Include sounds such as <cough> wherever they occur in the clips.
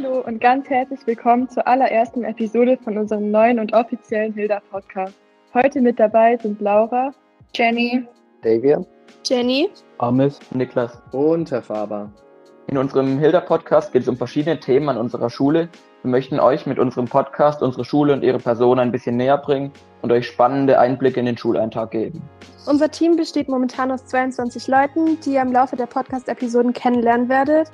Hallo und ganz herzlich willkommen zur allerersten Episode von unserem neuen und offiziellen Hilda-Podcast. Heute mit dabei sind Laura, Jenny, Davian, Jenny, Amis, Niklas und Herr Faber. In unserem Hilda-Podcast geht es um verschiedene Themen an unserer Schule. Wir möchten euch mit unserem Podcast unsere Schule und ihre Person ein bisschen näher bringen und euch spannende Einblicke in den Schuleintrag geben. Unser Team besteht momentan aus 22 Leuten, die ihr im Laufe der Podcast-Episoden kennenlernen werdet.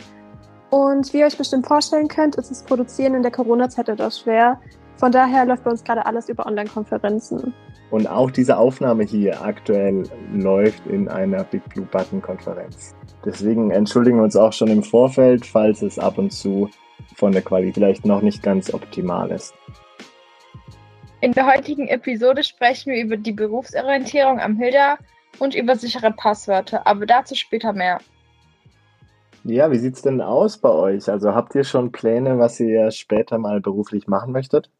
Und wie ihr euch bestimmt vorstellen könnt, ist das Produzieren in der Corona-Zeit etwas schwer. Von daher läuft bei uns gerade alles über Online-Konferenzen. Und auch diese Aufnahme hier aktuell läuft in einer Big Blue Button Konferenz. Deswegen entschuldigen wir uns auch schon im Vorfeld, falls es ab und zu von der Qualität vielleicht noch nicht ganz optimal ist. In der heutigen Episode sprechen wir über die Berufsorientierung am Hilda und über sichere Passwörter, aber dazu später mehr. Ja, wie sieht's denn aus bei euch? Also habt ihr schon Pläne, was ihr später mal beruflich machen möchtet?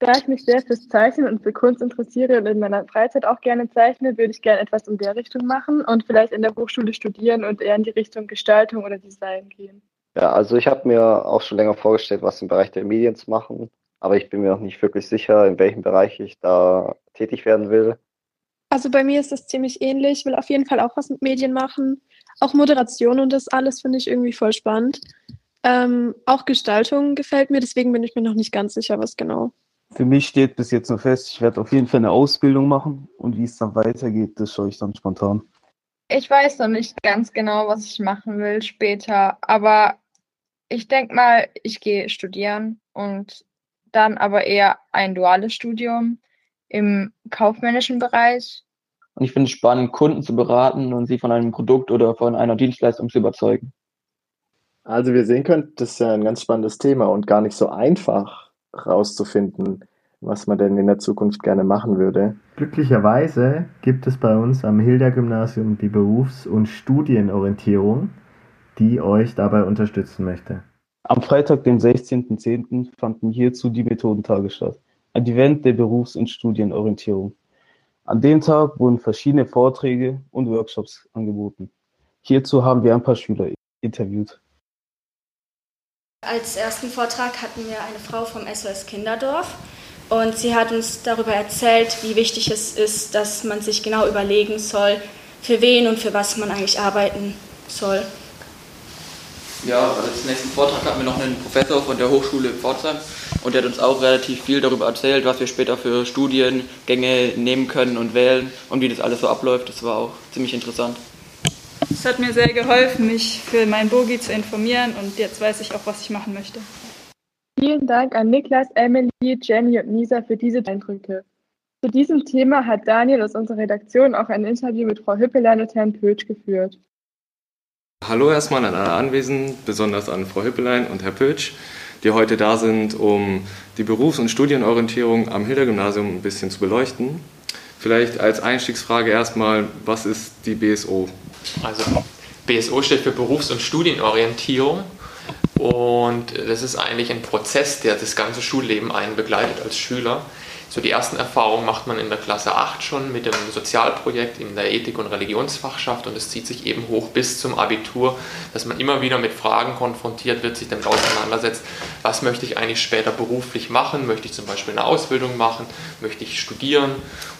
Da ich mich sehr fürs Zeichnen und für Kunst interessiere und in meiner Freizeit auch gerne zeichne, würde ich gerne etwas in der Richtung machen und vielleicht in der Hochschule studieren und eher in die Richtung Gestaltung oder Design gehen. Ja, also ich habe mir auch schon länger vorgestellt, was im Bereich der Medien zu machen, aber ich bin mir noch nicht wirklich sicher, in welchem Bereich ich da tätig werden will. Also bei mir ist das ziemlich ähnlich. Ich will auf jeden Fall auch was mit Medien machen. Auch Moderation und das alles finde ich irgendwie voll spannend. Ähm, auch Gestaltung gefällt mir, deswegen bin ich mir noch nicht ganz sicher, was genau. Für mich steht bis jetzt nur fest, ich werde auf jeden Fall eine Ausbildung machen und wie es dann weitergeht, das schaue ich dann spontan. Ich weiß noch nicht ganz genau, was ich machen will später, aber ich denke mal, ich gehe studieren und dann aber eher ein duales Studium im kaufmännischen Bereich. Und ich finde es spannend, Kunden zu beraten und sie von einem Produkt oder von einer Dienstleistung zu überzeugen. Also wie ihr sehen könnt, das ist ja ein ganz spannendes Thema und gar nicht so einfach rauszufinden, was man denn in der Zukunft gerne machen würde. Glücklicherweise gibt es bei uns am Hilda-Gymnasium die Berufs- und Studienorientierung, die euch dabei unterstützen möchte. Am Freitag, dem 16.10., fanden hierzu die Methodentage statt. Ein Event der Berufs- und Studienorientierung. An dem Tag wurden verschiedene Vorträge und Workshops angeboten. Hierzu haben wir ein paar Schüler interviewt. Als ersten Vortrag hatten wir eine Frau vom SOS Kinderdorf und sie hat uns darüber erzählt, wie wichtig es ist, dass man sich genau überlegen soll, für wen und für was man eigentlich arbeiten soll. Ja, als nächsten Vortrag hatten wir noch einen Professor von der Hochschule Pforzheim und der hat uns auch relativ viel darüber erzählt, was wir später für Studiengänge nehmen können und wählen und wie das alles so abläuft. Das war auch ziemlich interessant. Es hat mir sehr geholfen, mich für mein Bogi zu informieren und jetzt weiß ich auch, was ich machen möchte. Vielen Dank an Niklas, Emily, Jenny und Nisa für diese Eindrücke. Zu diesem Thema hat Daniel aus unserer Redaktion auch ein Interview mit Frau Hüppelein und Herrn Pötsch geführt. Hallo erstmal an alle Anwesenden, besonders an Frau Hüppelein und Herr Pötsch, die heute da sind, um die Berufs- und Studienorientierung am Hilder-Gymnasium ein bisschen zu beleuchten. Vielleicht als Einstiegsfrage erstmal, was ist die BSO? Also BSO steht für Berufs- und Studienorientierung und das ist eigentlich ein Prozess, der das ganze Schulleben einen begleitet als Schüler. So die ersten Erfahrungen macht man in der Klasse 8 schon mit dem Sozialprojekt in der Ethik- und Religionsfachschaft und es zieht sich eben hoch bis zum Abitur, dass man immer wieder mit Fragen konfrontiert wird, sich damit auseinandersetzt, was möchte ich eigentlich später beruflich machen? Möchte ich zum Beispiel eine Ausbildung machen? Möchte ich studieren?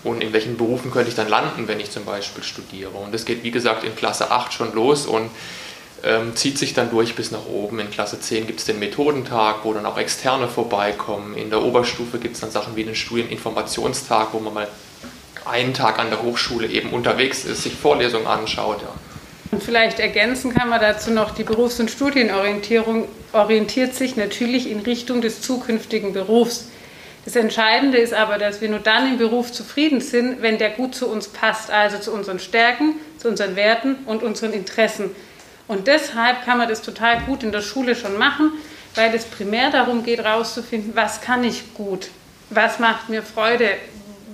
Und in welchen Berufen könnte ich dann landen, wenn ich zum Beispiel studiere? Und das geht, wie gesagt, in Klasse 8 schon los und ähm, zieht sich dann durch bis nach oben. In Klasse 10 gibt es den Methodentag, wo dann auch Externe vorbeikommen. In der Oberstufe gibt es dann Sachen wie den Studieninformationstag, wo man mal einen Tag an der Hochschule eben unterwegs ist, sich Vorlesungen anschaut. Ja. Und vielleicht ergänzen kann man dazu noch, die Berufs- und Studienorientierung orientiert sich natürlich in Richtung des zukünftigen Berufs. Das Entscheidende ist aber, dass wir nur dann im Beruf zufrieden sind, wenn der gut zu uns passt, also zu unseren Stärken, zu unseren Werten und unseren Interessen. Und deshalb kann man das total gut in der Schule schon machen, weil es primär darum geht, herauszufinden, was kann ich gut, was macht mir Freude,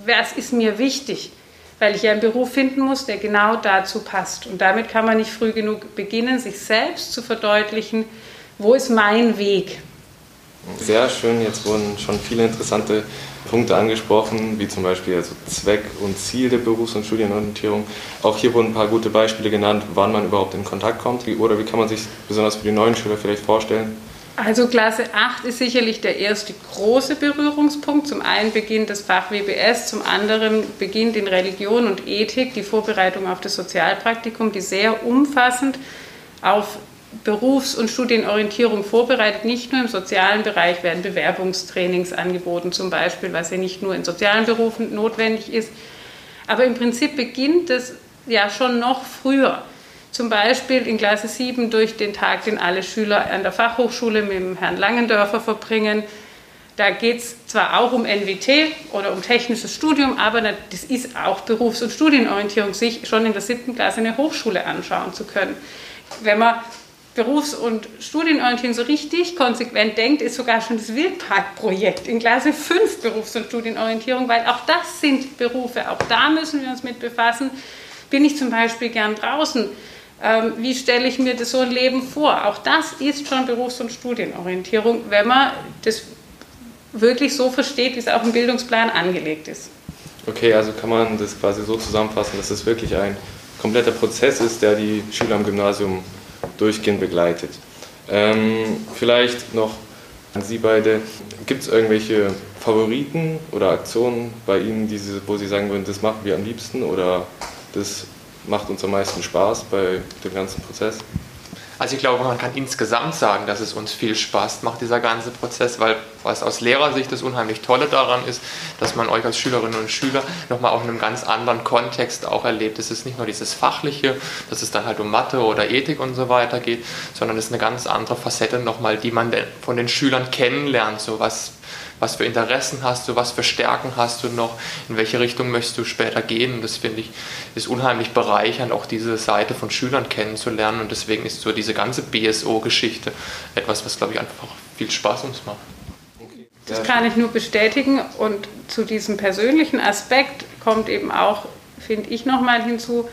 was ist mir wichtig, weil ich ja einen Beruf finden muss, der genau dazu passt. Und damit kann man nicht früh genug beginnen, sich selbst zu verdeutlichen, wo ist mein Weg. Sehr schön, jetzt wurden schon viele interessante Punkte angesprochen, wie zum Beispiel also Zweck und Ziel der Berufs- und Studienorientierung. Auch hier wurden ein paar gute Beispiele genannt, wann man überhaupt in Kontakt kommt oder wie kann man sich besonders für die neuen Schüler vielleicht vorstellen, Also Klasse 8 ist sicherlich der erste große Berührungspunkt. Zum einen beginnt das Fach WBS, zum anderen beginnt in Religion und Ethik die Vorbereitung auf das Sozialpraktikum, die sehr umfassend auf Berufs- und Studienorientierung vorbereitet. Nicht nur im sozialen Bereich werden Bewerbungstrainings angeboten, zum Beispiel, was ja nicht nur in sozialen Berufen notwendig ist. Aber im Prinzip beginnt es ja schon noch früher. Zum Beispiel in Klasse 7 durch den Tag, den alle Schüler an der Fachhochschule mit dem Herrn Langendörfer verbringen. Da geht es zwar auch um NWT oder um technisches Studium, aber das ist auch Berufs- und Studienorientierung, sich schon in der siebten Klasse eine Hochschule anschauen zu können. Wenn man Berufs- und Studienorientierung so richtig konsequent denkt, ist sogar schon das Wildparkprojekt in Klasse 5 Berufs- und Studienorientierung, weil auch das sind Berufe, auch da müssen wir uns mit befassen. Bin ich zum Beispiel gern draußen? Ähm, wie stelle ich mir das so ein Leben vor? Auch das ist schon Berufs- und Studienorientierung, wenn man das wirklich so versteht, wie es auch im Bildungsplan angelegt ist. Okay, also kann man das quasi so zusammenfassen, dass es wirklich ein kompletter Prozess ist, der die Schüler am Gymnasium durchgehend begleitet. Ähm, vielleicht noch an Sie beide, gibt es irgendwelche Favoriten oder Aktionen bei Ihnen, die Sie, wo Sie sagen würden, das machen wir am liebsten oder das macht uns am meisten Spaß bei dem ganzen Prozess? Also ich glaube, man kann insgesamt sagen, dass es uns viel Spaß macht, dieser ganze Prozess, weil was aus Lehrersicht das unheimlich Tolle daran ist, dass man euch als Schülerinnen und Schüler nochmal auch in einem ganz anderen Kontext auch erlebt. Es ist nicht nur dieses Fachliche, dass es dann halt um Mathe oder Ethik und so weiter geht, sondern es ist eine ganz andere Facette nochmal, die man von den Schülern kennenlernt, so was was für Interessen hast du, was für Stärken hast du noch, in welche Richtung möchtest du später gehen. Und das finde ich ist unheimlich bereichernd, auch diese Seite von Schülern kennenzulernen. Und deswegen ist so diese ganze BSO-Geschichte etwas, was, glaube ich, einfach viel Spaß uns macht. Das kann ich nur bestätigen. Und zu diesem persönlichen Aspekt kommt eben auch, finde ich, nochmal hinzu,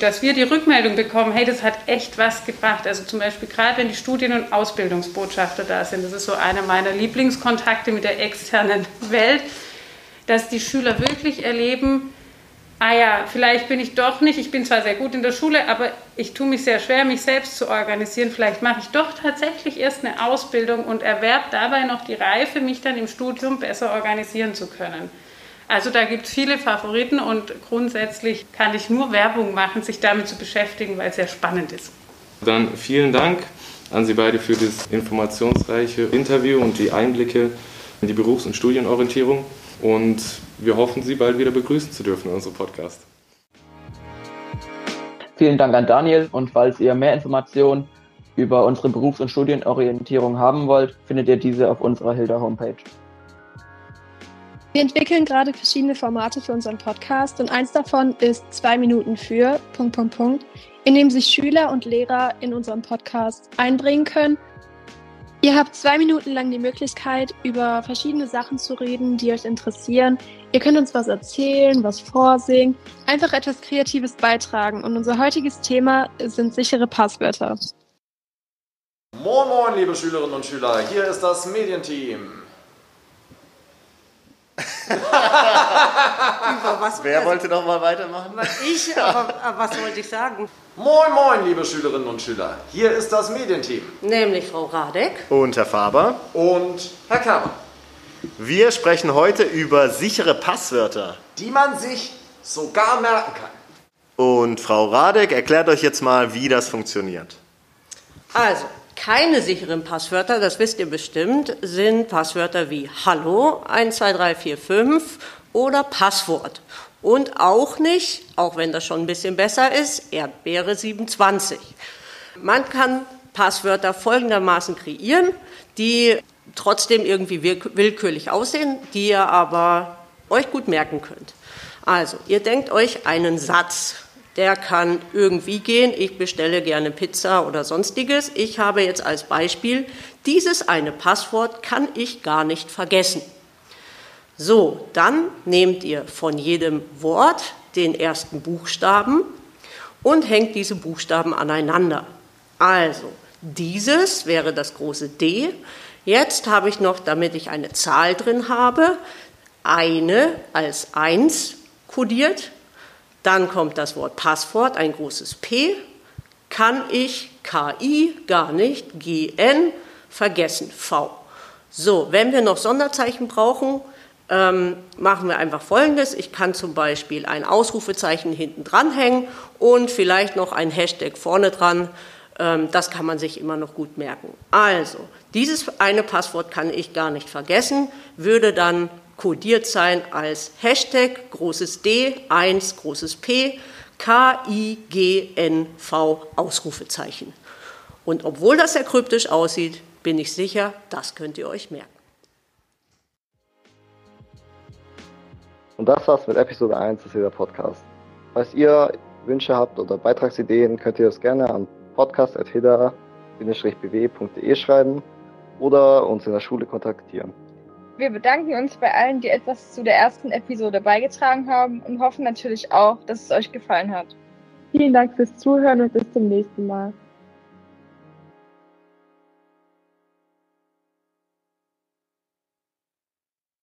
dass wir die Rückmeldung bekommen, hey, das hat echt was gebracht. Also zum Beispiel gerade, wenn die Studien- und Ausbildungsbotschafter da sind, das ist so einer meiner Lieblingskontakte mit der externen <laughs> Welt, dass die Schüler wirklich erleben, ah ja, vielleicht bin ich doch nicht, ich bin zwar sehr gut in der Schule, aber ich tue mich sehr schwer, mich selbst zu organisieren. Vielleicht mache ich doch tatsächlich erst eine Ausbildung und erwerbe dabei noch die Reife, mich dann im Studium besser organisieren zu können. Also da gibt es viele Favoriten und grundsätzlich kann ich nur Werbung machen, sich damit zu beschäftigen, weil es sehr spannend ist. Dann vielen Dank an Sie beide für das informationsreiche Interview und die Einblicke in die Berufs- und Studienorientierung. Und wir hoffen, Sie bald wieder begrüßen zu dürfen in unserem Podcast. Vielen Dank an Daniel und falls ihr mehr Informationen über unsere Berufs- und Studienorientierung haben wollt, findet ihr diese auf unserer Hilda Homepage. Wir entwickeln gerade verschiedene Formate für unseren Podcast und eins davon ist zwei Minuten für Punkt, Punkt, Punkt, in dem sich Schüler und Lehrer in unserem Podcast einbringen können. Ihr habt zwei Minuten lang die Möglichkeit, über verschiedene Sachen zu reden, die euch interessieren. Ihr könnt uns was erzählen, was vorsingen, einfach etwas Kreatives beitragen. Und unser heutiges Thema sind sichere Passwörter. Moin, moin, liebe Schülerinnen und Schüler, hier ist das Medienteam. Was, Wer also, wollte noch mal weitermachen? Ich, aber, aber was wollte ich sagen? Moin, moin, liebe Schülerinnen und Schüler. Hier ist das Medienteam. Nämlich Frau Radek. Und Herr Faber. Und Herr Kerber. Wir sprechen heute über sichere Passwörter. Die man sich sogar merken kann. Und Frau Radek erklärt euch jetzt mal, wie das funktioniert. Also, keine sicheren Passwörter, das wisst ihr bestimmt, sind Passwörter wie Hallo 12345 oder Passwort. Und auch nicht, auch wenn das schon ein bisschen besser ist, Erdbeere 27. Man kann Passwörter folgendermaßen kreieren, die trotzdem irgendwie willkürlich aussehen, die ihr aber euch gut merken könnt. Also, ihr denkt euch einen Satz der kann irgendwie gehen. Ich bestelle gerne Pizza oder sonstiges. Ich habe jetzt als Beispiel, dieses eine Passwort kann ich gar nicht vergessen. So, dann nehmt ihr von jedem Wort den ersten Buchstaben und hängt diese Buchstaben aneinander. Also, dieses wäre das große D. Jetzt habe ich noch, damit ich eine Zahl drin habe, eine als 1 kodiert, dann kommt das Wort Passwort, ein großes P. Kann ich KI gar nicht GN vergessen. V. So, wenn wir noch Sonderzeichen brauchen, ähm, machen wir einfach Folgendes. Ich kann zum Beispiel ein Ausrufezeichen hinten dranhängen und vielleicht noch ein Hashtag vorne dran. Ähm, das kann man sich immer noch gut merken. Also, dieses eine Passwort kann ich gar nicht vergessen, würde dann kodiert sein als Hashtag großes D, 1 großes P, K-I-G-N-V Ausrufezeichen. Und obwohl das sehr kryptisch aussieht, bin ich sicher, das könnt ihr euch merken. Und das war's mit Episode 1 des Jeder Podcast. Falls ihr Wünsche habt oder Beitragsideen, könnt ihr das gerne an podcast.heda-bw.de schreiben oder uns in der Schule kontaktieren. Wir bedanken uns bei allen, die etwas zu der ersten Episode beigetragen haben und hoffen natürlich auch, dass es euch gefallen hat. Vielen Dank fürs Zuhören und bis zum nächsten Mal.